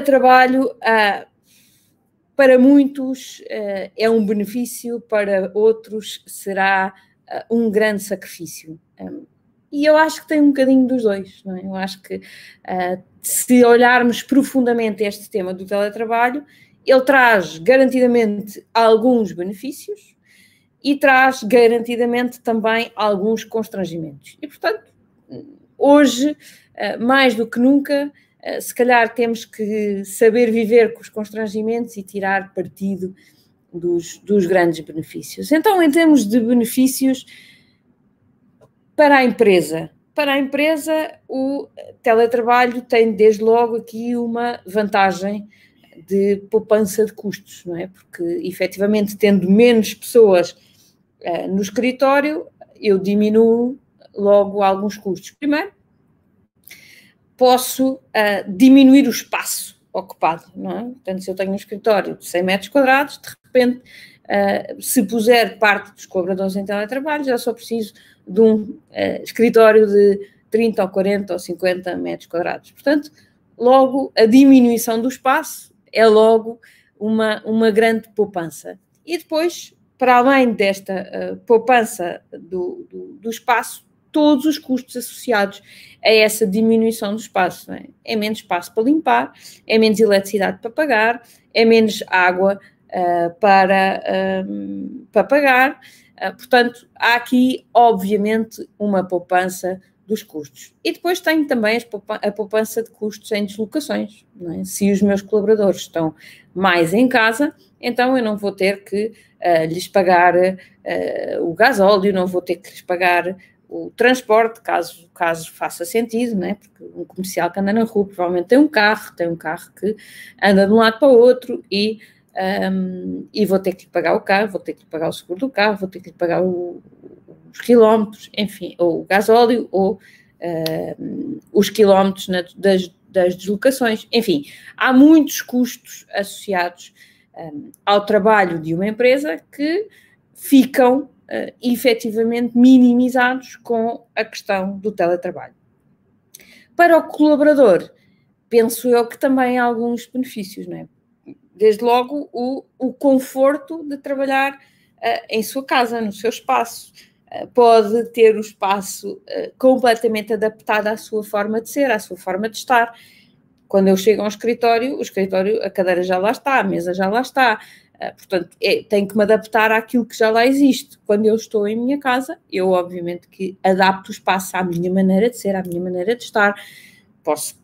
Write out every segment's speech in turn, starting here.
teletrabalho, uh, para muitos, uh, é um benefício, para outros será uh, um grande sacrifício. E eu acho que tem um bocadinho dos dois, não é? Eu acho que se olharmos profundamente este tema do teletrabalho, ele traz garantidamente alguns benefícios e traz garantidamente também alguns constrangimentos. E, portanto, hoje, mais do que nunca, se calhar temos que saber viver com os constrangimentos e tirar partido dos, dos grandes benefícios. Então, em termos de benefícios para a empresa, para a empresa, o teletrabalho tem desde logo aqui uma vantagem de poupança de custos, não é? Porque efetivamente, tendo menos pessoas uh, no escritório, eu diminuo logo alguns custos. Primeiro, posso uh, diminuir o espaço ocupado, não é? Portanto, se eu tenho um escritório de 100 metros quadrados, de repente, uh, se puser parte dos colaboradores em teletrabalho, já só preciso de um uh, escritório de 30 ou 40 ou 50 metros quadrados. Portanto, logo, a diminuição do espaço é logo uma, uma grande poupança. E depois, para além desta poupança do, do, do espaço, todos os custos associados a essa diminuição do espaço. É? é? menos espaço para limpar, é menos eletricidade para pagar, é menos água uh, para, um, para pagar. Uh, portanto, há aqui, obviamente, uma poupança dos custos. E depois tenho também a poupança de custos em deslocações. É? Se os meus colaboradores estão mais em casa, então eu não vou ter que uh, lhes pagar uh, o gasóleo, não vou ter que lhes pagar o transporte, caso, caso faça sentido, né? porque um comercial que anda na rua provavelmente tem um carro, tem um carro que anda de um lado para o outro e, um, e vou ter que lhe pagar o carro, vou ter que lhe pagar o seguro do carro, vou ter que lhe pagar o, os quilómetros, enfim, ou o gasóleo, ou um, os quilómetros na, das, das deslocações, enfim, há muitos custos associados um, ao trabalho de uma empresa que ficam uh, efetivamente minimizados com a questão do teletrabalho. Para o colaborador, penso eu que também há alguns benefícios, não é? Desde logo o, o conforto de trabalhar uh, em sua casa, no seu espaço. Uh, pode ter o espaço uh, completamente adaptado à sua forma de ser, à sua forma de estar. Quando eu chego ao escritório, o escritório, a cadeira já lá está, a mesa já lá está, portanto, é, tenho que me adaptar àquilo que já lá existe. Quando eu estou em minha casa, eu obviamente que adapto o espaço à minha maneira de ser, à minha maneira de estar. Posso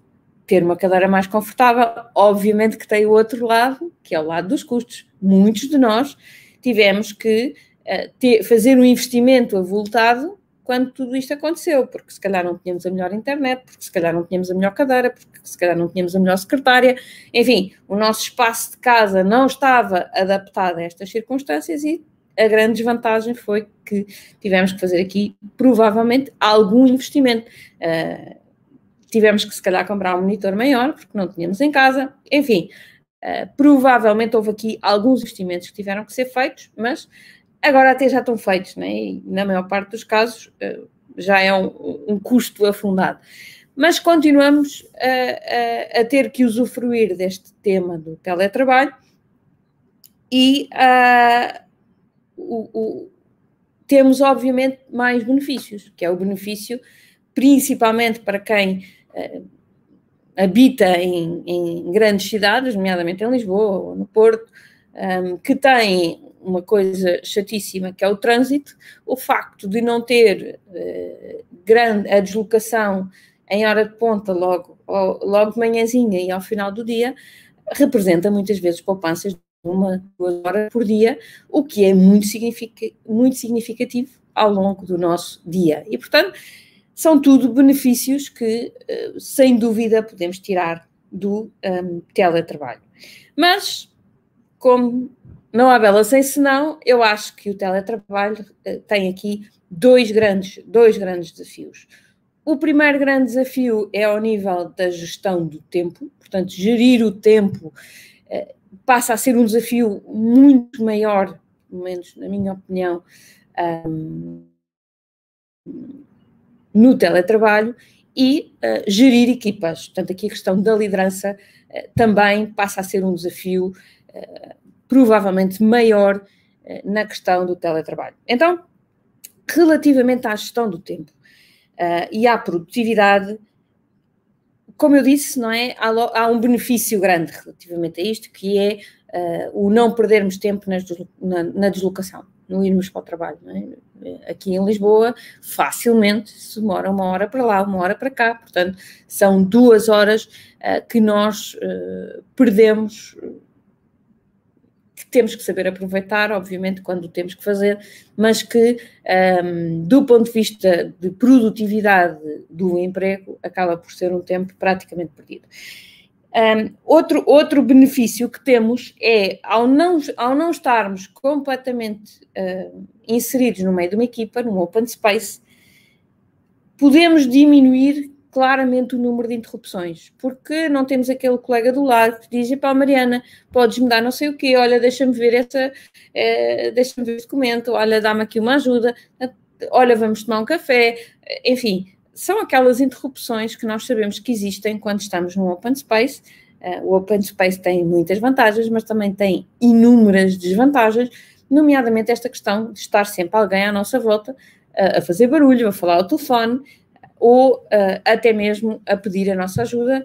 ter uma cadeira mais confortável, obviamente que tem o outro lado, que é o lado dos custos. Muitos de nós tivemos que uh, ter, fazer um investimento avultado quando tudo isto aconteceu, porque se calhar não tínhamos a melhor internet, porque se calhar não tínhamos a melhor cadeira, porque se calhar não tínhamos a melhor secretária, enfim, o nosso espaço de casa não estava adaptado a estas circunstâncias e a grande desvantagem foi que tivemos que fazer aqui, provavelmente, algum investimento. Uh, tivemos que, se calhar, comprar um monitor maior, porque não tínhamos em casa, enfim, uh, provavelmente houve aqui alguns investimentos que tiveram que ser feitos, mas Agora até já estão feitos, né? e na maior parte dos casos eh, já é um, um custo afundado. Mas continuamos a, a, a, ter que usufruir deste tema do teletrabalho e uh, o, o, temos, obviamente, mais benefícios, que é o benefício principalmente para quem uh, habita em, em, grandes cidades, nomeadamente em Lisboa ou no Porto, um, que tem uma coisa chatíssima que é o trânsito, o facto de não ter uh, grande a deslocação em hora de ponta logo, logo de manhãzinha e ao final do dia, representa muitas vezes poupanças de uma, duas horas por dia, o que é muito, signific, muito significativo ao longo do nosso dia. E, portanto, são tudo benefícios que, uh, sem dúvida, podemos tirar do um, teletrabalho. Mas, como não há bela sem senão, eu acho que o teletrabalho uh, tem aqui dois grandes, dois grandes desafios. O primeiro grande desafio é ao nível da gestão do tempo, portanto, gerir o tempo uh, passa a ser um desafio muito maior, pelo menos na minha opinião, no teletrabalho, e uh, gerir equipas. Portanto, aqui a questão da liderança também passa a ser um desafio provavelmente maior na questão do teletrabalho. Então, relativamente à gestão do tempo e à produtividade, como eu disse, não é? Há, há, um benefício grande relativamente a isto, que é o não perdermos tempo nas, na, na deslocação no irmos para o trabalho. É? Aqui em Lisboa, facilmente se demora uma hora para lá, uma hora para cá, portanto, são duas horas uh, que nós uh, perdemos, que temos que saber aproveitar, obviamente, quando temos que fazer, mas que, um, do ponto de vista de produtividade do emprego, acaba por ser um tempo praticamente perdido. Um, outro, outro benefício que temos é, ao não, ao não estarmos completamente uh, inseridos no meio de uma equipa, num open space, podemos diminuir claramente o número de interrupções, porque não temos aquele colega do lado que diz, pá, Mariana, podes-me dar não sei o quê, olha, deixa-me ver essa, uh, deixa-me ver esse documento, olha, dá-me aqui uma ajuda, olha, vamos tomar um café, enfim, são aquelas interrupções que nós sabemos que existem quando estamos num open space. O open space tem muitas vantagens, mas também tem inúmeras desvantagens, nomeadamente esta questão de estar sempre alguém à nossa volta a fazer barulho, a falar ao telefone ou uh, até mesmo a pedir a nossa ajuda,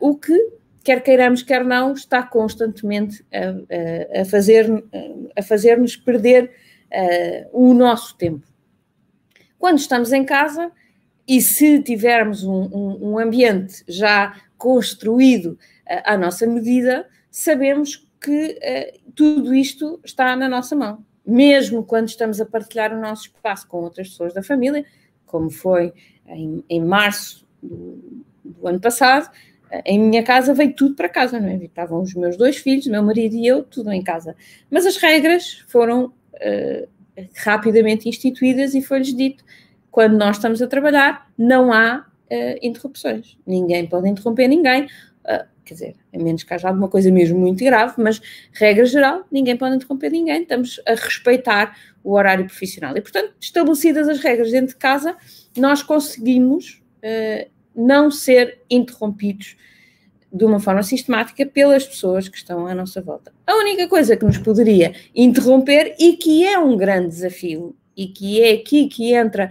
o que, quer queiramos, quer não, está constantemente a, a, fazer, a fazer-nos perder o nosso tempo. Quando estamos em casa, e se tivermos um, um, um ambiente já construído à nossa medida, sabemos que uh, tudo isto está na nossa mão. Mesmo quando estamos a partilhar o nosso espaço com outras pessoas da família, como foi em, em março do, do, ano passado, uh, em minha casa veio tudo para casa, não é? Estavam os meus dois filhos, meu marido e eu, tudo em casa. Mas as regras foram rapidamente instituídas e foi-lhes dito quando nós estamos a trabalhar, não há uh, interrupções. Ninguém pode interromper ninguém. Uh, quer dizer, a menos que haja alguma coisa mesmo muito grave, mas regra geral, ninguém pode interromper ninguém, estamos a respeitar o horário profissional. E, portanto, estabelecidas as regras dentro de casa, nós conseguimos uh, não ser interrompidos de uma forma sistemática pelas pessoas que estão à nossa volta. A única coisa que nos poderia interromper e que é um grande desafio e que é aqui que entra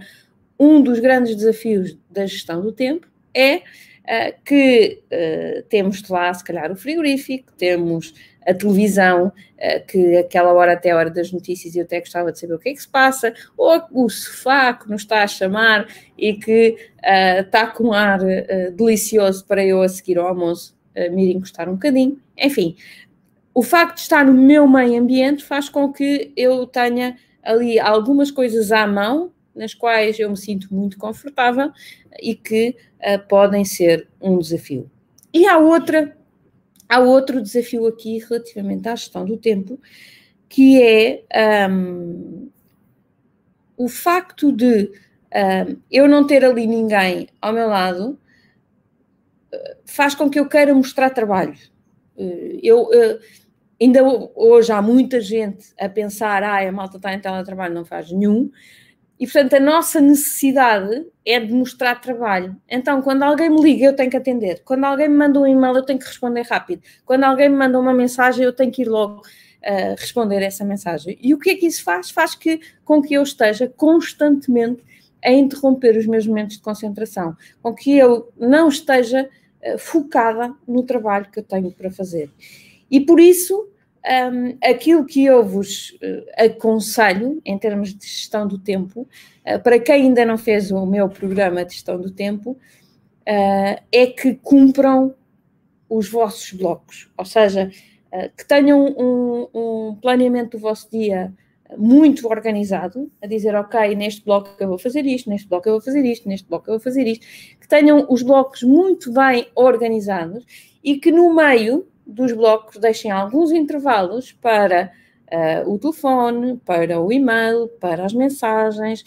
um dos grandes desafios da gestão do tempo é uh, que uh, temos lá, se calhar, o frigorífico, temos a televisão, uh, que aquela hora até a hora das notícias eu até gostava de saber o que é que se passa, ou o sofá que nos está a chamar e que está com um ar delicioso para eu a seguir ao almoço me ir encostar um bocadinho. Enfim, o facto de estar no meu meio ambiente faz com que eu tenha ali algumas coisas à mão nas quais eu me sinto muito confortável e que uh, podem ser um desafio. E há outra, há outro desafio aqui relativamente à gestão do tempo, que é um, o facto de um, eu não ter ali ninguém ao meu lado faz com que eu queira mostrar trabalho. Eh, eu, uh, ainda hoje há muita gente a pensar, ah, a malta está em teletrabalho, não faz nenhum, e, portanto, a nossa necessidade é de mostrar trabalho. Então, quando alguém me liga, eu tenho que atender. Quando alguém me manda um e-mail, eu tenho que responder rápido. Quando alguém me manda uma mensagem, eu tenho que ir logo uh, responder essa mensagem. E o que é que isso faz? Faz que, com que eu esteja constantemente a interromper os meus momentos de concentração, com que eu não esteja uh, focada no trabalho que eu tenho para fazer. E por isso, um, aquilo que eu vos uh, aconselho em termos de gestão do tempo, uh, para quem ainda não fez o meu programa de gestão do tempo, uh, é que cumpram os vossos blocos, ou seja, que tenham um, um, planeamento do vosso dia muito organizado, a dizer, ok, neste bloco eu vou fazer isto, neste bloco eu vou fazer isto, neste bloco eu vou fazer isto, que tenham os blocos muito bem organizados e que no meio dos blocos deixem alguns intervalos para uh, o telefone, para o e-mail, para as mensagens,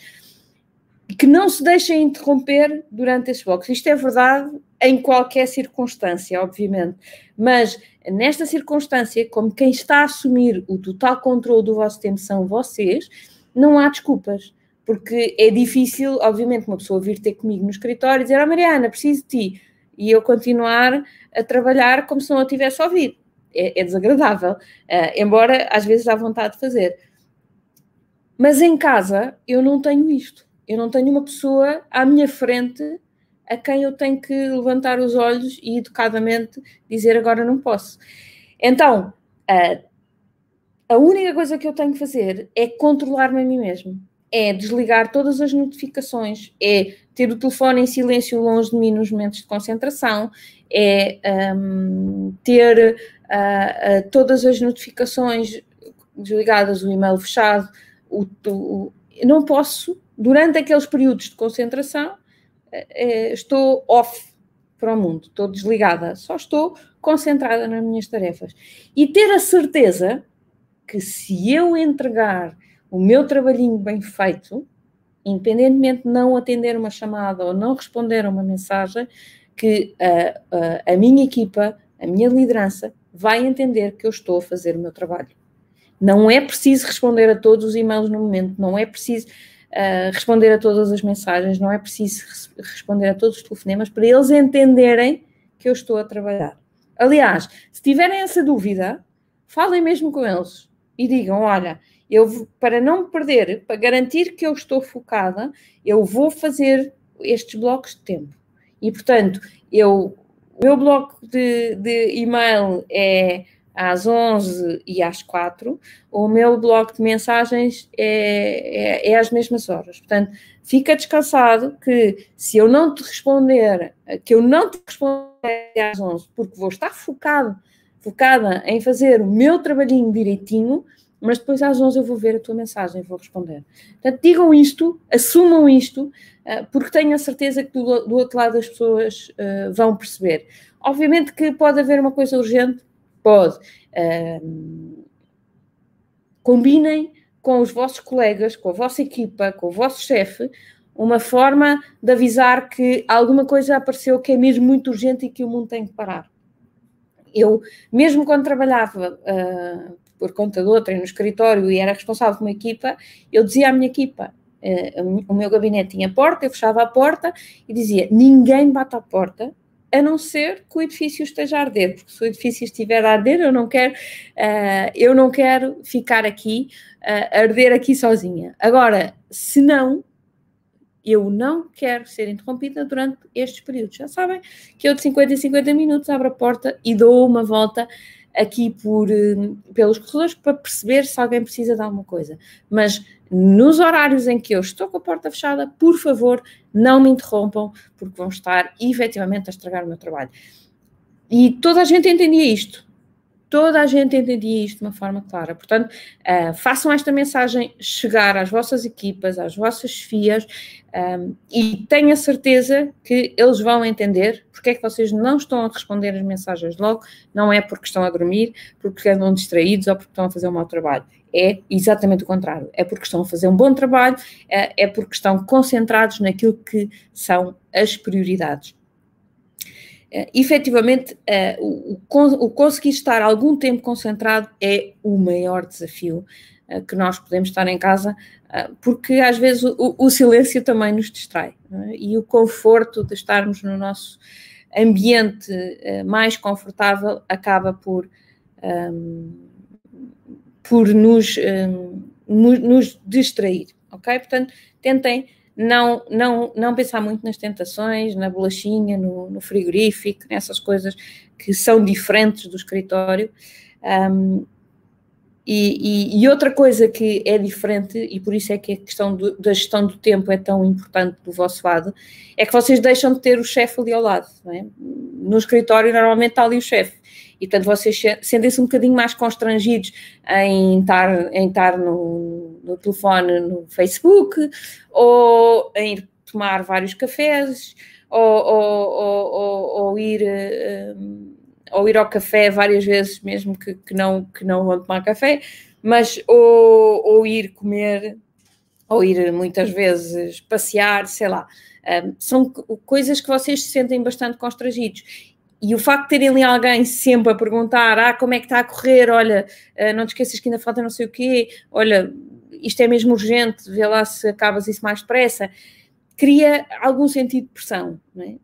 que não se deixem interromper durante esses blocos. Isto é verdade em qualquer circunstância, obviamente, mas nesta circunstância, como quem está a assumir o total controle do vosso tempo são vocês, não há desculpas. porque é difícil, obviamente, uma pessoa vir ter comigo no escritório e dizer, ah, Mariana, preciso de ti, e eu continuar a trabalhar como se não a tivesse ouvido. É, é desagradável, uh, embora às vezes dá vontade de fazer. Mas em casa eu não tenho isto. Eu não tenho uma pessoa à minha frente a quem eu tenho que levantar os olhos e educadamente dizer agora não posso. Então, uh, a única coisa que eu tenho que fazer é controlar-me a mim mesmo. É desligar todas as notificações, é ter o telefone em silêncio longe de mim nos momentos de concentração, é um, ter uh, uh, todas as notificações desligadas, o e-mail fechado. O, o, não posso, durante aqueles períodos de concentração, uh, estou off para o mundo, estou desligada, só estou concentrada nas minhas tarefas. E ter a certeza que se eu entregar o meu trabalhinho bem feito, independentemente de não atender uma chamada ou não responder a uma mensagem, que a, a, a minha equipa, a minha liderança, vai entender que eu estou a fazer o meu trabalho. Não é preciso responder a todos os e-mails no momento, não é preciso uh, responder a todas as mensagens, não é preciso responder a todos os telefonemas para eles entenderem que eu estou a trabalhar. Aliás, se tiverem essa dúvida, falem mesmo com eles e digam: olha, eu para não me perder, para garantir que eu estou focada, eu vou fazer estes blocos de tempo. E portanto, eu, o meu bloco de, de e-mail é às 11 e às 4, o meu bloco de mensagens é, é, é, às mesmas horas. Portanto, fica descansado que se eu não te responder, que eu não te responder às 11, porque vou estar focado, focada em fazer o meu trabalhinho direitinho, mas depois às 11 eu vou ver a tua mensagem e vou responder. Portanto, digam isto, assumam isto, eh, porque tenho a certeza que do, outro lado as pessoas uh, vão perceber. Obviamente que pode haver uma coisa urgente, pode. Uh, combinem com os vossos colegas, com a vossa equipa, com o vosso chefe, uma forma de avisar que alguma coisa apareceu que é mesmo muito urgente e que o mundo tem que parar. Eu, mesmo quando trabalhava uh, por conta de outra no escritório e era responsável por uma equipa, eu dizia à minha equipa, uh, o meu gabinete tinha porta, eu fechava a porta e dizia, ninguém bate à porta, a não ser que o edifício esteja a arder, porque se o edifício estiver a arder, eu não quero, uh, eu não quero ficar aqui, uh, arder aqui sozinha. Agora, se não, eu não quero ser interrompida durante estes períodos. Já sabem que eu de 50 em 50 minutos abro a porta e dou uma volta aqui por, hum, pelos corredores para perceber se alguém precisa de alguma coisa. Mas nos horários em que eu estou com a porta fechada, por favor, não me interrompam, porque vão estar efetivamente a estragar o meu trabalho. E toda a gente entendia isto. Toda a gente entendia isto de uma forma clara. Portanto, uh, façam esta mensagem chegar às vossas equipas, às vossas FIAs um, e tenho a certeza que eles vão entender porque é que vocês não estão a responder as mensagens logo. Não é porque estão a dormir, porque andam distraídos ou porque estão a fazer um mau trabalho. É exatamente o contrário. É porque estão a fazer um bom trabalho, é, é porque estão concentrados naquilo que são as prioridades. Uh, efetivamente, uh, o, o, conseguir estar algum tempo concentrado é o maior desafio uh, que nós podemos estar em casa, porque às vezes o, o, silêncio também nos distrai é? e o conforto de estarmos no nosso ambiente mais confortável acaba por, um, por nos, um, nos distrair, ok? Portanto, tentem não, não, não pensar muito nas tentações, na bolachinha, no, no frigorífico, nessas coisas que são diferentes do escritório. Um, e, e, e, outra coisa que é diferente, e por isso é que a questão do, da gestão do tempo é tão importante do vosso lado, é que vocês deixam de ter o chefe ali ao lado. É? No escritório, normalmente está ali o chefe. E, portanto, vocês sentem-se um bocadinho mais constrangidos em estar, em estar no, no telefone no Facebook, ou em ir tomar vários cafés, ou, ou, ou, ou ir... Um, ou ir ao café várias vezes, mesmo que, que, não, que não vão tomar café, mas ou, ou ir comer, ou ir muitas vezes passear, sei lá. Um, são coisas que vocês se sentem bastante constrangidos. E o facto de terem ali alguém sempre a perguntar: ah, como é que está a correr? Olha, uh, não te esqueças que ainda falta não sei o quê, olha, isto é mesmo urgente, vê lá se acabas isso mais depressa, cria algum sentido de pressão. É?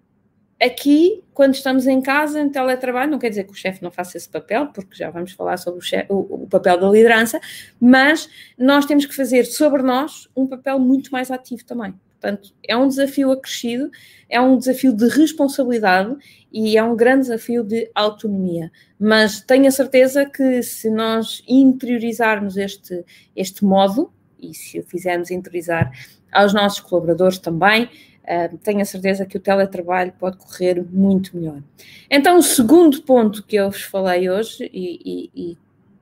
Aqui, quando estamos em casa, em teletrabalho, não quer dizer que o chefe não faça esse papel, porque já vamos falar sobre o, chefe, o, o, papel da liderança, mas nós temos que fazer sobre nós um papel muito mais ativo também. Portanto, é um desafio acrescido, é um desafio de responsabilidade e é um grande desafio de autonomia. Mas tenho a certeza que se nós interiorizarmos este, este modo, e se o fizermos interiorizar aos nossos colaboradores também, uh, tenho a certeza que o teletrabalho pode correr muito melhor. Então, o segundo ponto que eu vos falei hoje, e, e, e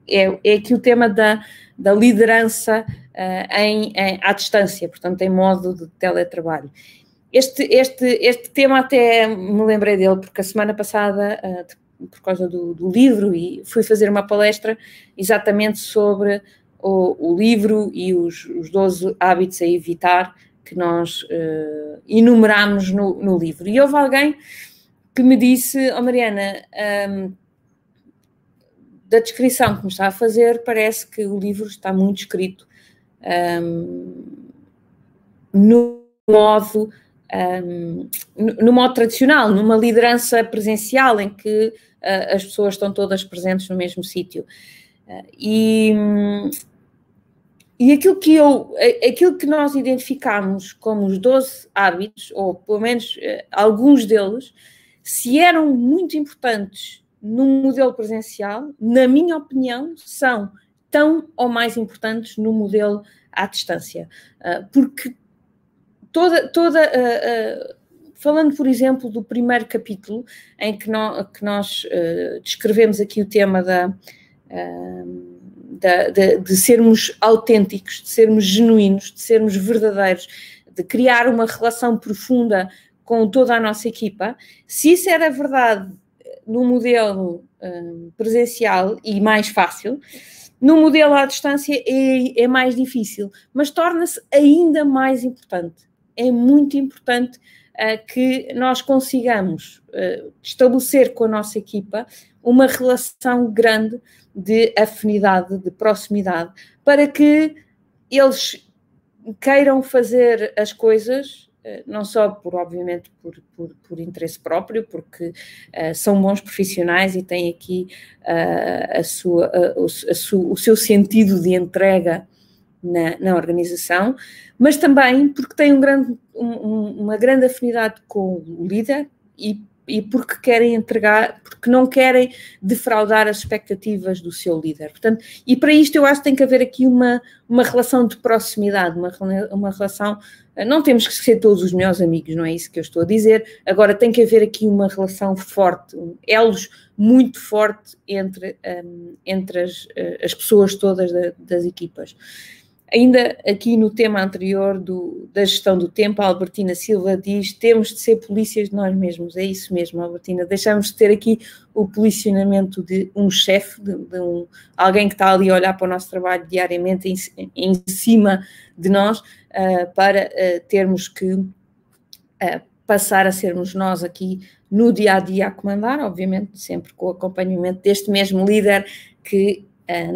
é, é aqui o tema da, da liderança uh, em, em, à distância, portanto, em modo de teletrabalho. Este, este, este tema até me lembrei dele, porque a semana passada, uh, por causa do, do, livro, e fui fazer uma palestra exatamente sobre o, o livro e os, os 12 hábitos a evitar que nós uh, enumeramos no, no, livro. E houve alguém que me disse, oh Mariana, um, da descrição que me está a fazer, parece que o livro está muito escrito um, no modo um, no modo tradicional, numa liderança presencial em que uh, as pessoas estão todas presentes no mesmo sítio. Uh, e, e aquilo que eu, aquilo que nós identificamos como os 12 hábitos, ou pelo menos uh, alguns deles, se eram muito importantes no modelo presencial, na minha opinião, são tão ou mais importantes no modelo à distância. porque toda, toda uh, uh, falando, por exemplo, do primeiro capítulo, em que, no, que nós descrevemos aqui o tema da, da de, de, sermos autênticos, de sermos genuínos, de sermos verdadeiros, de criar uma relação profunda com toda a nossa equipa, se isso era verdade no modelo presencial e mais fácil, no modelo à distância é, é mais difícil, mas torna-se ainda mais importante. É muito importante uh, que nós consigamos uh, estabelecer com a nossa equipa uma relação grande de afinidade, de proximidade, para que eles queiram fazer as coisas, não só por, obviamente, por, por, por interesse próprio, porque uh, são bons profissionais e têm aqui uh, a sua, uh, o, a su, o seu sentido de entrega na, na organização, mas também porque tem um grande, um, uma grande afinidade com o líder e, e porque querem entregar, porque não querem defraudar as expectativas do seu líder. Portanto, e para isto eu acho que tem que haver aqui uma, uma relação de proximidade, uma, uma relação. Não temos que ser todos os melhores amigos, não é isso que eu estou a dizer. Agora tem que haver aqui uma relação forte, um, elos muito forte entre, um, entre as, as pessoas todas da, das equipas. Ainda aqui no tema anterior do, da gestão do tempo, a Albertina Silva diz: temos de ser polícias de nós mesmos. É isso mesmo, Albertina. Deixamos de ter aqui o policionamento de um chefe, de, de um, alguém que está ali a olhar para o nosso trabalho diariamente em, em cima de nós, uh, para uh, termos que uh, passar a sermos nós aqui no dia a dia a comandar, obviamente, sempre com o acompanhamento deste mesmo líder que,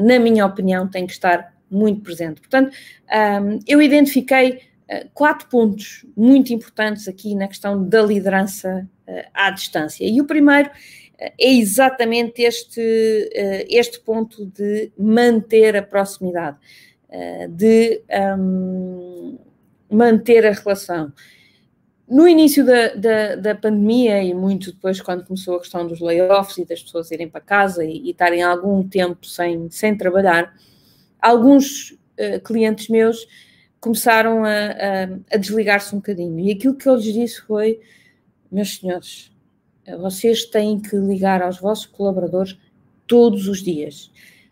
na minha opinião, tem que estar muito presente. Portanto, um, eu identifiquei uh, quatro pontos muito importantes aqui na questão da liderança uh, à distância. E o primeiro uh, é exatamente este, este ponto de manter a proximidade, de um, manter a relação. No início da, da, da, pandemia e muito depois, quando começou a questão dos layoffs e das pessoas irem para casa e, e estarem algum tempo sem, sem trabalhar, alguns uh, clientes meus começaram a, a, a desligar-se um bocadinho. E aquilo que eu lhes disse foi: meus senhores, vocês têm que ligar aos vossos colaboradores todos os dias.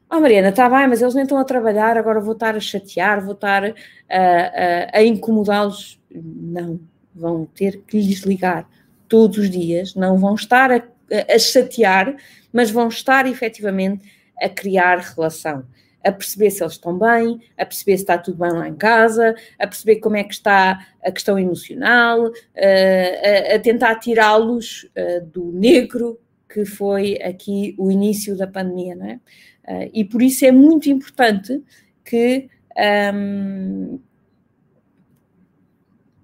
Ah, oh, Mariana, está bem, mas eles nem estão a trabalhar, agora vou estar a chatear, vou estar a, a, a incomodá-los. Não, vão ter que lhes ligar todos os dias, não vão estar a, a chatear, mas vão estar efetivamente a criar relação a perceber se eles estão bem, a perceber se está tudo bem lá em casa, a perceber como é que está a questão emocional, uh, a, a, tentar tirá-los uh, do negro que foi aqui o início da pandemia, não é? Uh, e por isso é muito importante que um,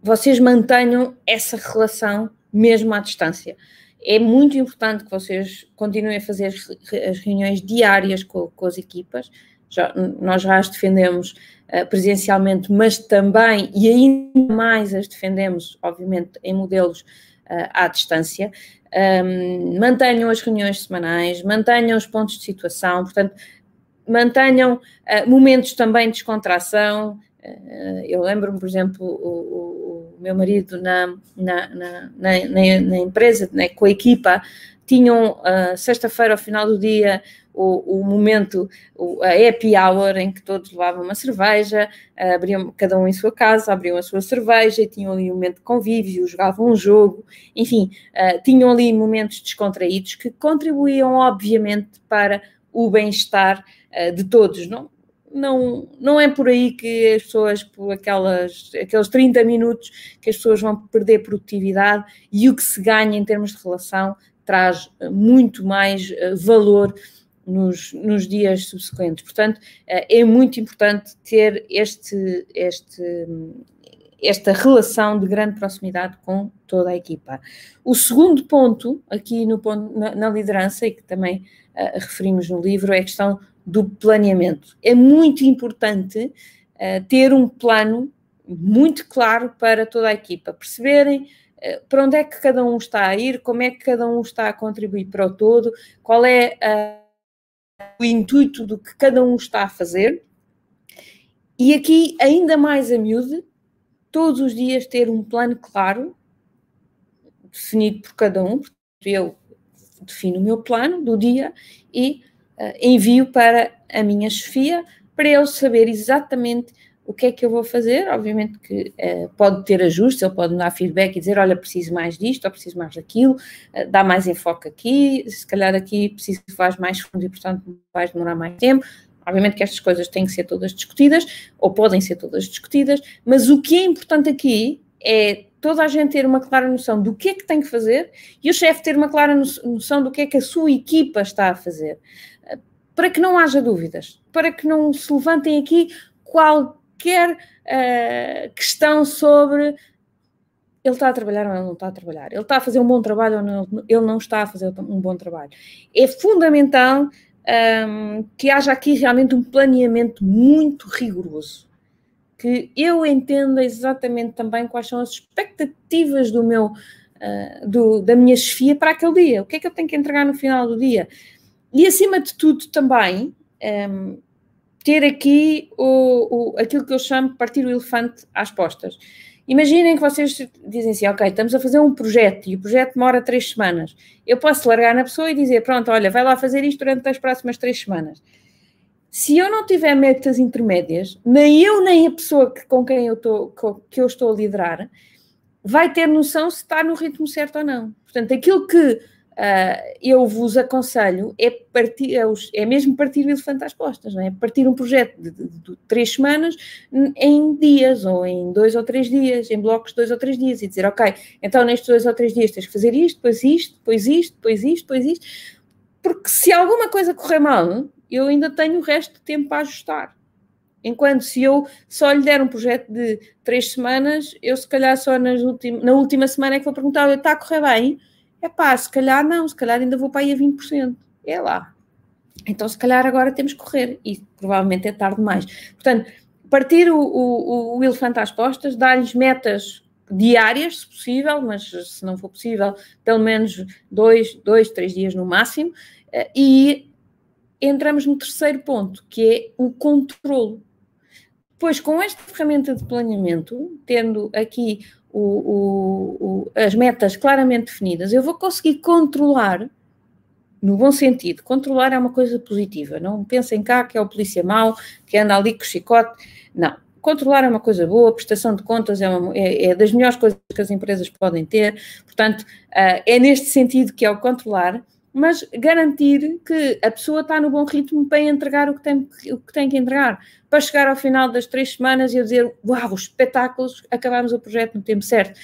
vocês mantenham essa relação mesmo à distância. É muito importante que vocês continuem a fazer as reuniões diárias com, com as equipas. Já, nós já as defendemos uh, presencialmente, mas também e ainda mais as defendemos, obviamente, em modelos uh, à distância. Um, mantenham as reuniões semanais, mantenham os pontos de situação, portanto, mantenham uh, momentos também de descontração. Eu lembro-me, por exemplo, o, o, meu marido na, na, na, na empresa, né, com a equipa, tinham sexta-feira, ao final do dia, o, o momento, o, a happy hour, em que todos levavam uma cerveja, uh, abriam cada um em sua casa, abriam a sua cerveja e tinham ali um momento de convívio, jogavam um jogo, enfim, uh, tinham ali momentos descontraídos que contribuíam, obviamente, para o bem-estar uh, de todos. Não, não, não é por aí que as pessoas, por aquelas, aqueles 30 minutos, que as pessoas vão perder produtividade e o que se ganha em termos de relação traz muito mais valor nos, nos dias subsequentes. Portanto, eh, é muito importante ter este, este, esta relação de grande proximidade com toda a equipa. O segundo ponto, aqui no na, na liderança, e que também uh, referimos no livro, é a questão do planeamento. É muito importante uh, ter um plano muito claro para toda a equipa, perceberem para onde é que cada um está a ir, como é que cada um está a contribuir para o todo, qual é a o intuito do que cada um está a fazer. E aqui, ainda mais a miúde, todos os dias ter um plano claro, definido por cada um, eu defino o meu plano do dia e uh, envio para a minha chefia para ele saber exatamente o que é que eu vou fazer? Obviamente que uh, pode ter ajustes, ele pode me dar feedback e dizer, olha, preciso mais disto, ou preciso mais daquilo, uh, dá mais enfoque aqui, se calhar aqui preciso que faz mais fundo e, portanto, vai demorar mais tempo. Obviamente que estas coisas têm que ser todas discutidas, ou podem ser todas discutidas, mas o que é importante aqui é toda a gente ter uma clara noção do que é que tem que fazer e o chefe ter uma clara noção do que é que a sua equipa está a fazer. Eh, para que não haja dúvidas, para que não se levantem aqui qual qualquer uh, questão sobre ele está a trabalhar ou ele não está a trabalhar, ele está a fazer um bom trabalho ou não, ele não está a fazer um bom trabalho. É fundamental um, ehm, que haja aqui realmente um planeamento muito rigoroso, que eu entenda exatamente também quais são as expectativas do meu, uh, do, da minha chefia para aquele dia, o que é que eu tenho que entregar no final do dia. E acima de tudo também, um, ehm, ter aqui o, o, aquilo que eu chamo de partir o elefante às postas. Imaginem que vocês dizem assim, ok, estamos a fazer um projeto e o projeto demora três semanas. Eu posso largar na pessoa e dizer, pronto, olha, vai lá fazer isto durante as próximas três semanas. Se eu não tiver metas intermédias, nem eu nem a pessoa que, com quem eu estou, que eu estou a liderar, vai ter noção se está no ritmo certo ou não. Portanto, aquilo que Uh, eu vos aconselho é, partir, é, os, é, mesmo partir o elefante às costas, não é? Partir um projeto de, de, de, três semanas em dias, ou em dois ou três dias, em blocos de dois ou três dias, e dizer, ok, então nestes dois ou três dias tens que fazer isto, depois isto, depois isto, depois isto, depois isto, porque se alguma coisa correr mal, eu ainda tenho o resto de tempo para ajustar. Enquanto se eu só lhe der um projeto de três semanas, eu se calhar só nas na última semana é que vou perguntar, está a correr bem? É pá, se calhar não, se calhar ainda vou para aí a 20%. É lá. Então, se calhar agora temos que correr e provavelmente é tarde demais. Portanto, partir o, o, o elefante às postas, dar-lhes metas diárias, se possível, mas se não for possível, pelo menos dois, dois três dias no máximo, eh, e entramos no terceiro ponto, que é o controlo. Pois com esta ferramenta de planeamento, tendo aqui o, o, as metas claramente definidas, eu vou conseguir controlar, no bom sentido, controlar é uma coisa positiva, não pensem cá que é o polícia mau, que anda ali com chicote, não. Controlar é uma coisa boa, prestação de contas é, uma, é, é das melhores coisas que as empresas podem ter, portanto, uh, é neste sentido que é o controlar, mas garantir que a pessoa está no bom ritmo para entregar o que tem, o que, tem que entregar. Para chegar ao final das três semanas e eu dizer, uau, espetáculos, acabámos o projeto no tempo certo.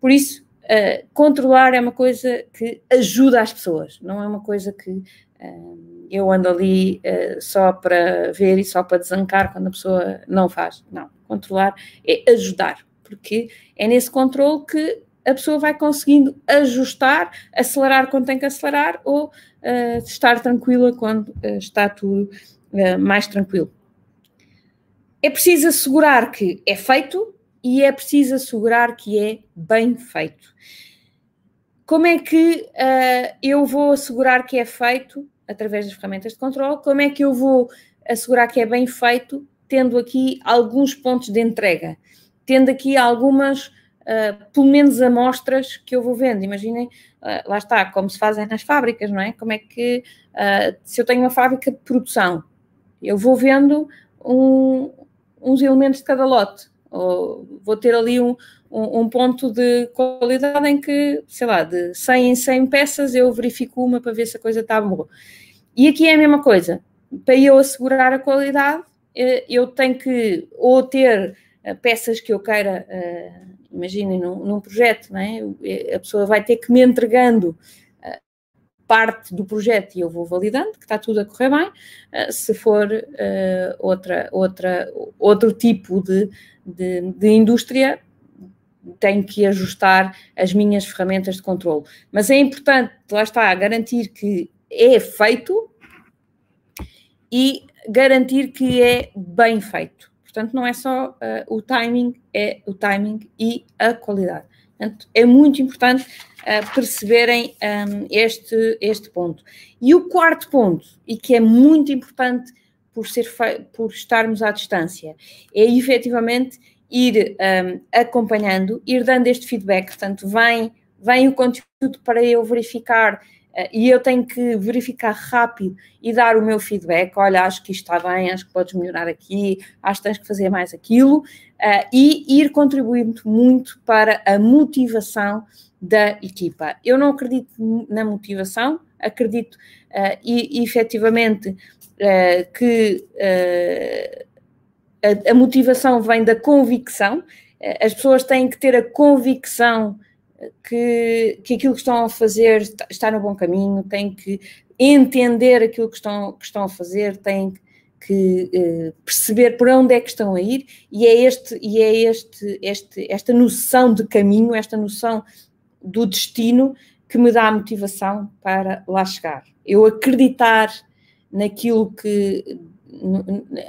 Por isso, uh, controlar é uma coisa que ajuda as pessoas, não é uma coisa que uh, eu ando ali uh, só para ver e só para desancar quando a pessoa não faz. Não, controlar é ajudar, porque é nesse controle que a pessoa vai conseguindo ajustar, acelerar quando tem que acelerar ou estar tranquila quando está tudo mais tranquilo. É preciso assegurar que é feito e é preciso assegurar que é bem feito. Como é que uh, eu vou assegurar que é feito através das ferramentas de controle? Como é que eu vou assegurar que é bem feito tendo aqui alguns pontos de entrega? Tendo aqui algumas, uh, pelo menos, amostras que eu vou vendo. Imaginem, uh, lá está, como se fazem nas fábricas, não é? Como é que, se eu tenho uma fábrica de produção, eu vou vendo um, uns elementos de cada lote. Ou vou ter ali um, um, um, ponto de qualidade em que, sei lá, de 100 em 100 peças eu verifico uma para ver se a coisa está boa. E aqui é a mesma coisa. Para eu assegurar a qualidade, eu tenho que ou ter peças que eu queira, imaginem, num, num projeto, não é? a pessoa vai ter que me entregando parte do projeto e eu vou validando que está tudo a correr bem. Uh, se for uh, outra, outra, outro tipo de, de, de, indústria, tenho que ajustar as minhas ferramentas de controle. Mas é importante, lá está, garantir que é feito e garantir que é bem feito. Portanto, não é só uh, o timing, é o timing e a qualidade. Portanto, é muito importante uh, perceberem um, este, este ponto. E o quarto ponto, e que é muito importante por, ser por estarmos à distância, é efetivamente ir um, acompanhando, ir dando este feedback. Portanto, vem, vem o conteúdo para eu verificar e eu tenho que verificar rápido e dar o meu feedback. Olha, acho que isto está bem, acho que podes melhorar aqui, acho que tens que fazer mais aquilo, uh, e ir contribuindo muito para a motivação da equipa. Eu não acredito na motivação, acredito uh, e, efetivamente uh, que a, a, motivação vem da convicção, as pessoas têm que ter a convicção que, que aquilo que estão a fazer está no bom caminho, têm que entender aquilo que estão, que estão a fazer, têm que eh, perceber por onde é que estão a ir, e é, este, e é este, este, esta noção de caminho, esta noção do destino que me dá a motivação para lá chegar. Eu acreditar naquilo que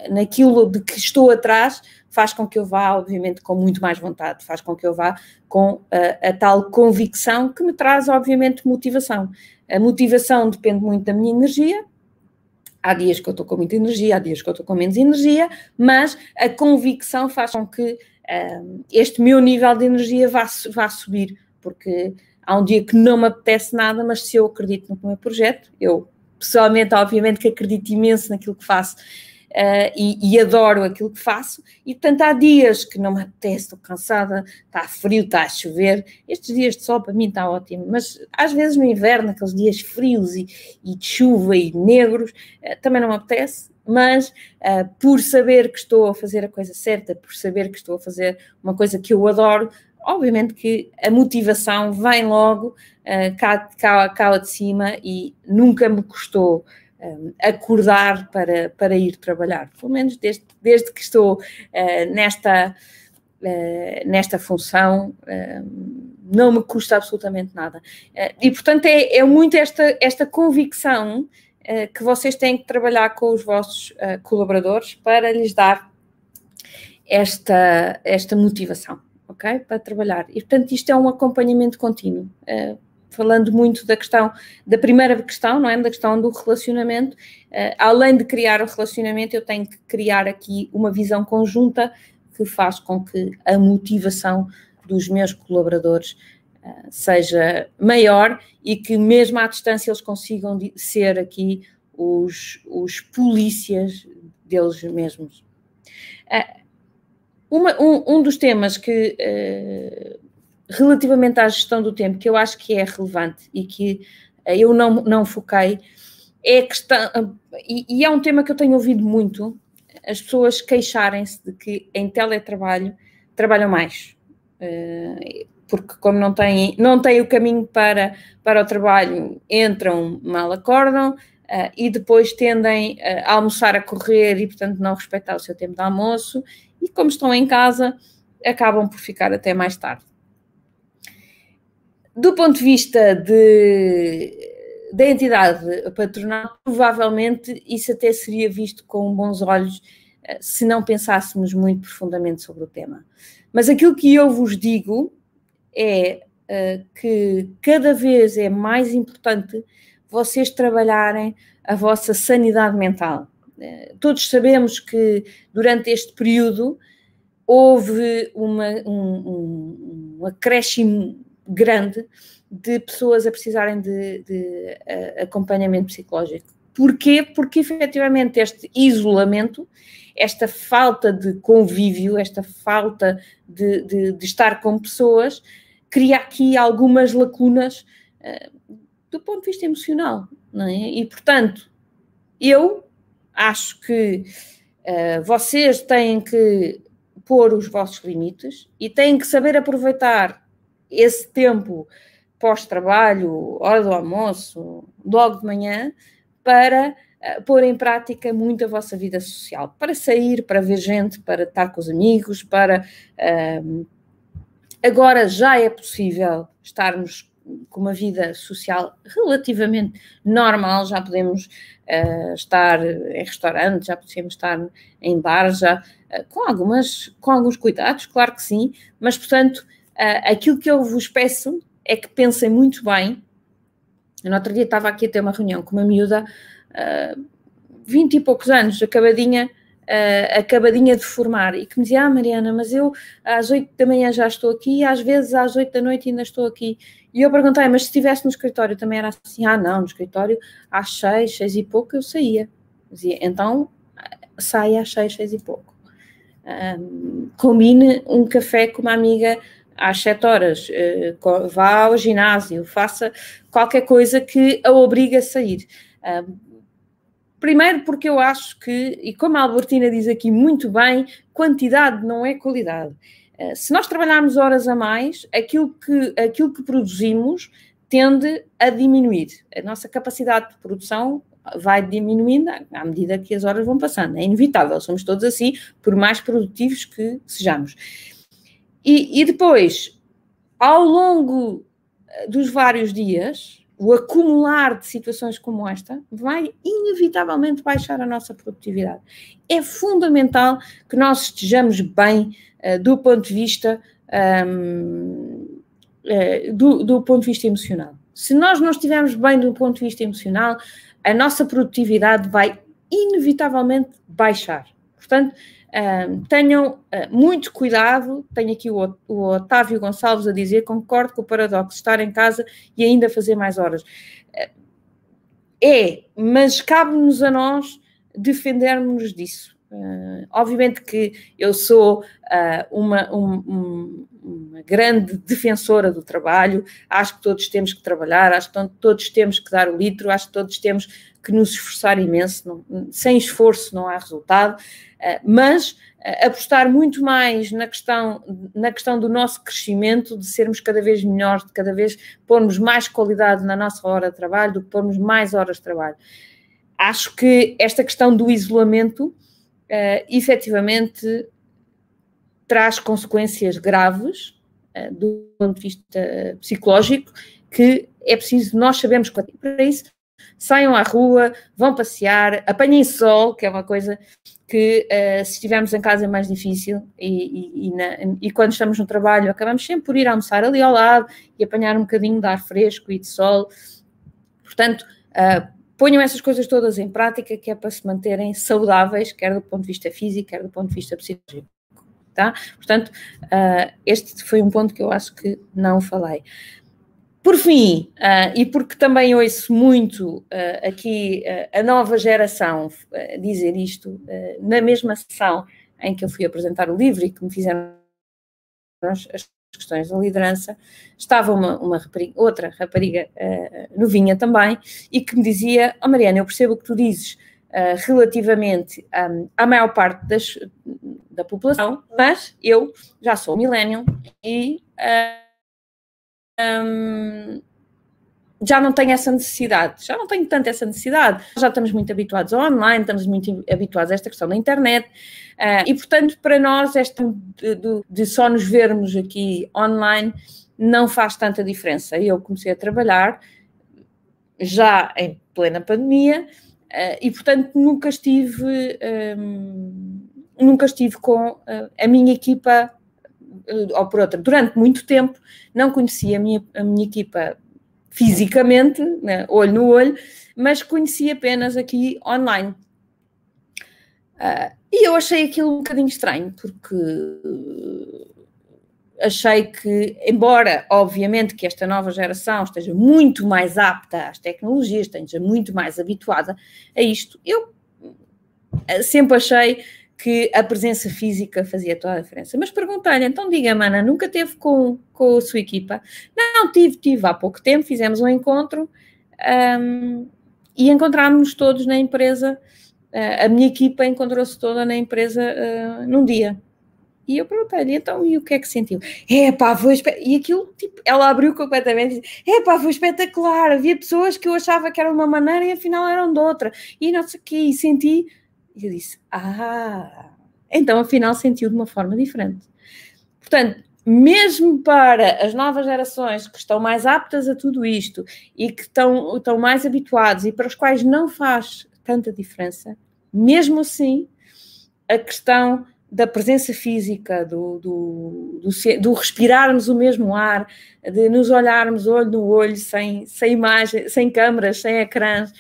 naquilo de que estou atrás faz com que eu vá, obviamente, com muito mais vontade, faz com que eu vá com a, a tal convicção que me traz, obviamente, motivação. A motivação depende muito da minha energia. Há dias que eu estou com muita energia, há dias que eu estou com menos energia, mas a convicção faz com que uh, este meu nível de energia vá, vá subir, porque há um dia que não me apetece nada, mas se eu acredito no meu projeto, eu pessoalmente, obviamente, que acredito imenso naquilo que faço uh, e, e, adoro aquilo que faço, e portanto há dias que não me apetece, estou cansada, está frio, está a chover. Estes dias de sol para mim está ótimo, mas às vezes no inverno, aqueles dias frios e, e de chuva e negros, uh, também não me apetece. Mas uh, por saber que estou a fazer a coisa certa, por saber que estou a fazer uma coisa que eu adoro, obviamente que a motivação vem logo uh, cá, cá, cá de cima e nunca me custou acordar para, para ir trabalhar, pelo menos desde, desde que estou uh, nesta, uh, nesta função, uh, não me custa absolutamente nada. e, portanto, é, é muito esta, esta convicção que vocês têm que trabalhar com os vossos colaboradores para lhes dar esta, esta motivação, ok? Para trabalhar. E, portanto, isto é um acompanhamento contínuo falando muito da questão, da primeira questão, não é? Da questão do relacionamento. Uh, além de criar o relacionamento, eu tenho que criar aqui uma visão conjunta que faz com que a motivação dos meus colaboradores uh, seja maior e que mesmo à distância eles consigam ser aqui os, os polícias deles mesmos. Uh, uma, um, um, dos temas que relativamente à gestão do tempo, que eu acho que é relevante e que eh, eu não, não foquei, é a questão, e, e é um tema que eu tenho ouvido muito, as pessoas queixarem-se de que em teletrabalho trabalham mais. Uh, porque como não têm, não têm o caminho para, para o trabalho, entram, mal acordam, uh, e depois tendem uh, a almoçar a correr e, portanto, não respeitar o seu tempo de almoço, e como estão em casa, acabam por ficar até mais tarde. Do ponto de vista de, da entidade patronal, provavelmente isso até seria visto com bons olhos se não pensássemos muito profundamente sobre o tema. Mas aquilo que eu vos digo é uh, que cada vez é mais importante vocês trabalharem a vossa sanidade mental. Uh, todos sabemos que durante este período houve uma, um, um, acréscimo grande de pessoas a precisarem de, de uh, acompanhamento psicológico. Porquê? Porque efetivamente este isolamento esta falta de convívio, esta falta de, de, de estar com pessoas, cria aqui algumas lacunas uh, do ponto de vista emocional. É? E, portanto, eu acho que uh, vocês têm que pôr os vossos limites e têm que saber aproveitar esse tempo pós-trabalho, hora do almoço, logo de manhã, para uh, pôr em prática muito a vossa vida social, para sair, para ver gente, para estar com os amigos, para. Uh, agora já é possível estarmos com uma vida social relativamente normal, já podemos uh, estar em restaurantes, já podemos estar em bar, já uh, com, algumas, com alguns cuidados, claro que sim, mas portanto, uh, aquilo que eu vos peço é que pensem muito bem. No outro dia estava aqui a ter uma reunião com uma miúda vinte uh, e poucos anos, acabadinha, uh, acabadinha de formar, e que me dizia, ah Mariana, mas eu às oito da manhã já estou aqui, às vezes às oito da noite ainda estou aqui. E eu perguntei, mas se estivesse no escritório também era assim? Ah, não, no escritório às seis, seis e pouco eu saía. Dizia, então saia às seis, seis e pouco. Um, combine um café com uma amiga às sete horas, uh, vá ao ginásio, faça qualquer coisa que a obrigue a sair. Primeiro, porque eu acho que, e como a Albertina diz aqui muito bem, quantidade não é qualidade. Uh, se nós trabalharmos horas a mais, aquilo que, aquilo que produzimos tende a diminuir. A nossa capacidade de produção vai diminuindo à medida que as horas vão passando. É inevitável, somos todos assim, por mais produtivos que sejamos. E, e depois, ao longo dos vários dias, o acumular de situações como esta vai inevitavelmente baixar a nossa produtividade. É fundamental que nós estejamos bem uh, do ponto de vista um, uh, do, do ponto de vista emocional. Se nós não estivermos bem do ponto de vista emocional, a nossa produtividade vai inevitavelmente baixar. Portanto, tenham uh, muito cuidado. Tenho aqui o, o, Otávio Gonçalves a dizer: concordo com o paradoxo, estar em casa e ainda fazer mais horas. Uh, é, mas cabe-nos a nós defendermos disso. Uh, obviamente que eu sou uma, um, um, uma grande defensora do trabalho, acho que todos temos que trabalhar, acho que todos temos que dar o litro, acho que todos temos que nos esforçar imenso, não, sem esforço não há resultado, eh, mas eh, apostar muito mais na questão, na questão do nosso crescimento, de sermos cada vez melhores, de cada vez pormos mais qualidade na nossa hora de trabalho, do que pormos mais horas de trabalho. Acho que esta questão do isolamento, uh, efetivamente, traz consequências graves uh, do ponto de vista psicológico, que é preciso nós sabemos para isso saiam à rua, vão passear, apanhem sol, que é uma coisa que uh, se estivermos em casa é mais difícil e, e, e, na, e, quando estamos no trabalho acabamos sempre por ir almoçar ali ao lado e apanhar um bocadinho de ar fresco e de sol. Portanto, uh, ponham essas coisas todas em prática que é para se manterem saudáveis, quer do ponto de vista físico, quer do ponto de vista psicológico. Tá? Portanto, uh, este foi um ponto que eu acho que não falei. Por fim, uh, e porque também ouço muito uh, aqui uh, a nova geração dizer isto, na mesma sessão em que eu fui apresentar o livro e que me fizeram as questões da liderança, estava uma, uma rapariga, outra rapariga novinha também, e que me dizia: oh Mariana, eu percebo o que tu dizes relativamente um, à maior parte das, da população, mas eu já sou millennial e já não tenho essa necessidade, já não tenho tanto essa necessidade. Já estamos muito habituados ao online, estamos muito habituados a esta questão da internet, uh, e portanto, para nós, esta de, de, de, só nos vermos aqui online não faz tanta diferença. Eu comecei a trabalhar já em plena pandemia, uh, e portanto, nunca estive, um, nunca estive com uh, a minha equipa. Ou por outra, durante muito tempo não conhecia a minha, a minha equipa fisicamente, né, olho no olho, mas conheci apenas aqui online. Uh, e eu achei aquilo um bocadinho estranho, porque achei que, embora obviamente que esta nova geração esteja muito mais apta às tecnologias, esteja muito mais habituada a isto, eu sempre achei que a presença física fazia toda a diferença. Mas perguntei-lhe, então diga, mana, nunca teve com, com a sua equipa? Não, tive, tive há pouco tempo, fizemos um encontro um, e encontrámos-nos todos na empresa, uh, a minha equipa encontrou-se toda na empresa uh, num dia. E eu perguntei-lhe, então, e o que é que sentiu? É pá, foi E aquilo, tipo, ela abriu completamente e disse, é pá, foi espetacular. Havia pessoas que eu achava que eram de uma maneira e afinal eram de outra. E não sei o quê, e senti e eu disse: Ah, então afinal sentiu de uma forma diferente. Portanto, mesmo para as novas gerações que estão mais aptas a tudo isto e que estão, estão mais habituados e para os quais não faz tanta diferença, mesmo assim, a questão da presença física, do, do, do, do, respirarmos o mesmo ar, de nos olharmos olho no olho, sem, sem imagem, sem câmaras, sem ecrãs,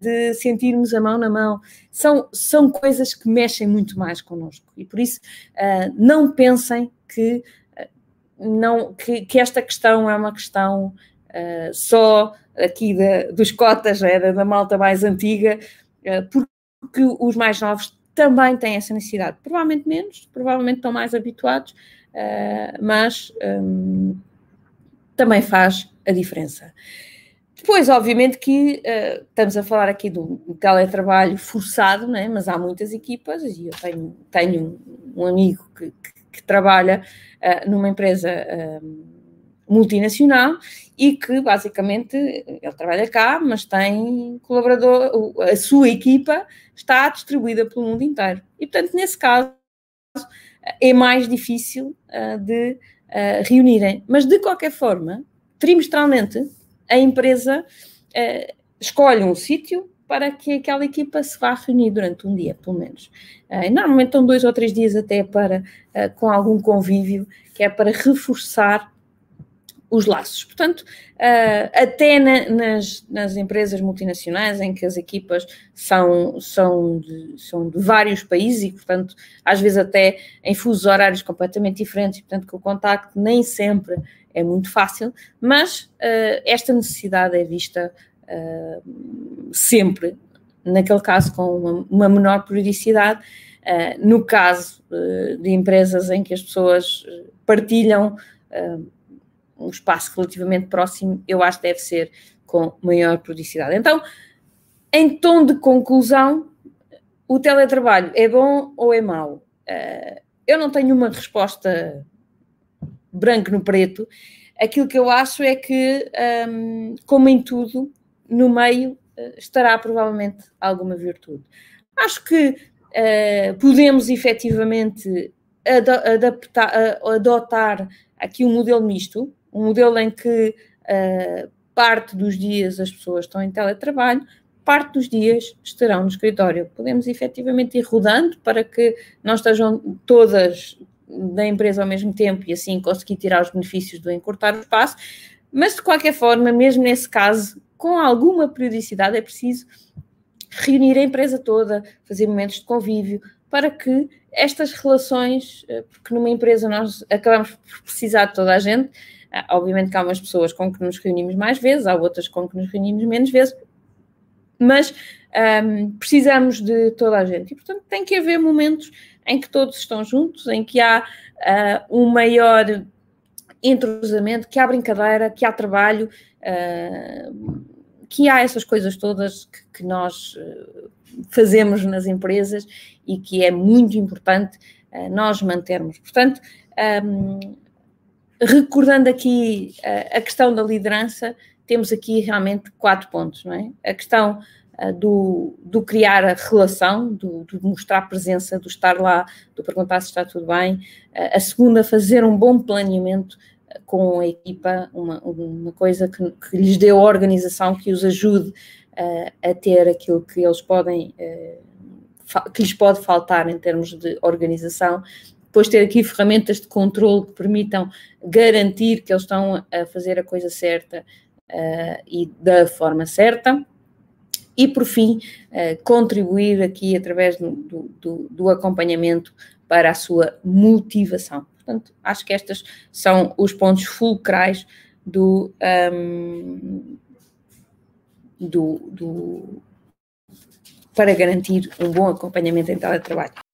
de sentirmos a mão na mão, são, são coisas que mexem muito mais connosco. E por isso, eh, não pensem que, eh, não, que, que esta questão é uma questão só aqui da, dos cotas, é, da malta mais antiga, porque os mais novos também têm essa necessidade. Provavelmente menos, provavelmente estão mais habituados, mas um, também faz a diferença. Depois, obviamente, que uh, estamos a falar aqui do teletrabalho forçado, né? mas há muitas equipas, e eu tenho, tenho um amigo que, que, que trabalha uh, numa empresa uh, multinacional e que basicamente ele trabalha cá, mas tem colaborador, a sua equipa está distribuída pelo mundo inteiro. E portanto, nesse caso, é mais difícil de reunirem. Mas de qualquer forma, trimestralmente, a empresa uh, escolhe um sítio para que aquela equipa se vá reunir durante um dia, pelo menos. Uh, normalmente estão dois ou três dias até para, uh, com algum convívio, que é para reforçar os laços. Portanto, uh, até na, nas, nas, empresas multinacionais em que as equipas são, são, de, são de vários países e, portanto, às vezes até em fusos horários completamente diferentes, portanto, que o contacto nem sempre é muito fácil, mas uh, esta necessidade é vista uh, sempre, naquele caso com uma, uma menor periodicidade, uh, no caso de empresas em que as pessoas partilham um espaço relativamente próximo, eu acho que deve ser com maior periodicidade. Então, em tom de conclusão, o teletrabalho é bom ou é mau? eu não tenho uma resposta branco no preto, aquilo que eu acho é que, um, como em tudo, no meio eh, estará provavelmente alguma virtude. Acho que uh, podemos efetivamente adaptar, adotar aqui um modelo misto, um modelo em que uh, parte dos dias as pessoas estão em teletrabalho, parte dos dias estarão no escritório. Podemos efetivamente ir rodando para que não estejam todas da empresa ao mesmo tempo e assim conseguir tirar os benefícios do encurtar o espaço, mas de qualquer forma, mesmo nesse caso, com alguma periodicidade, é preciso reunir a empresa toda, fazer momentos de convívio, para que estas relações, eh, porque numa empresa nós acabamos por precisar de toda a gente, eh, obviamente que há umas pessoas com que nos reunimos mais vezes, há outras com que nos reunimos menos vezes, mas um, precisamos de toda a gente. E, portanto, tem que haver momentos em que todos estão juntos, em que há uh, um maior entrosamento, que há brincadeira, que há trabalho, uh, que há essas coisas todas que, que nós uh, fazemos nas empresas e que é muito importante nós mantermos. Portanto, um, recordando aqui a, questão da liderança, temos aqui realmente quatro pontos, não é? A questão do, do, criar a relação, do, do, mostrar presença, do estar lá, do perguntar se está tudo bem. Uh, a segunda, fazer um bom planeamento uh, com a equipa, uma, uma coisa que, que, lhes dê organização, que os ajude a ter aquilo que eles podem, que lhes pode faltar em termos de organização depois ter aqui ferramentas de controle que permitam garantir que eles estão a fazer a coisa certa uh, e da forma certa. E, por fim, uh, contribuir aqui através do, do, do, acompanhamento para a sua motivação. Portanto, acho que estes são os pontos fulcrais do, um, do, do, para garantir um bom acompanhamento em teletrabalho.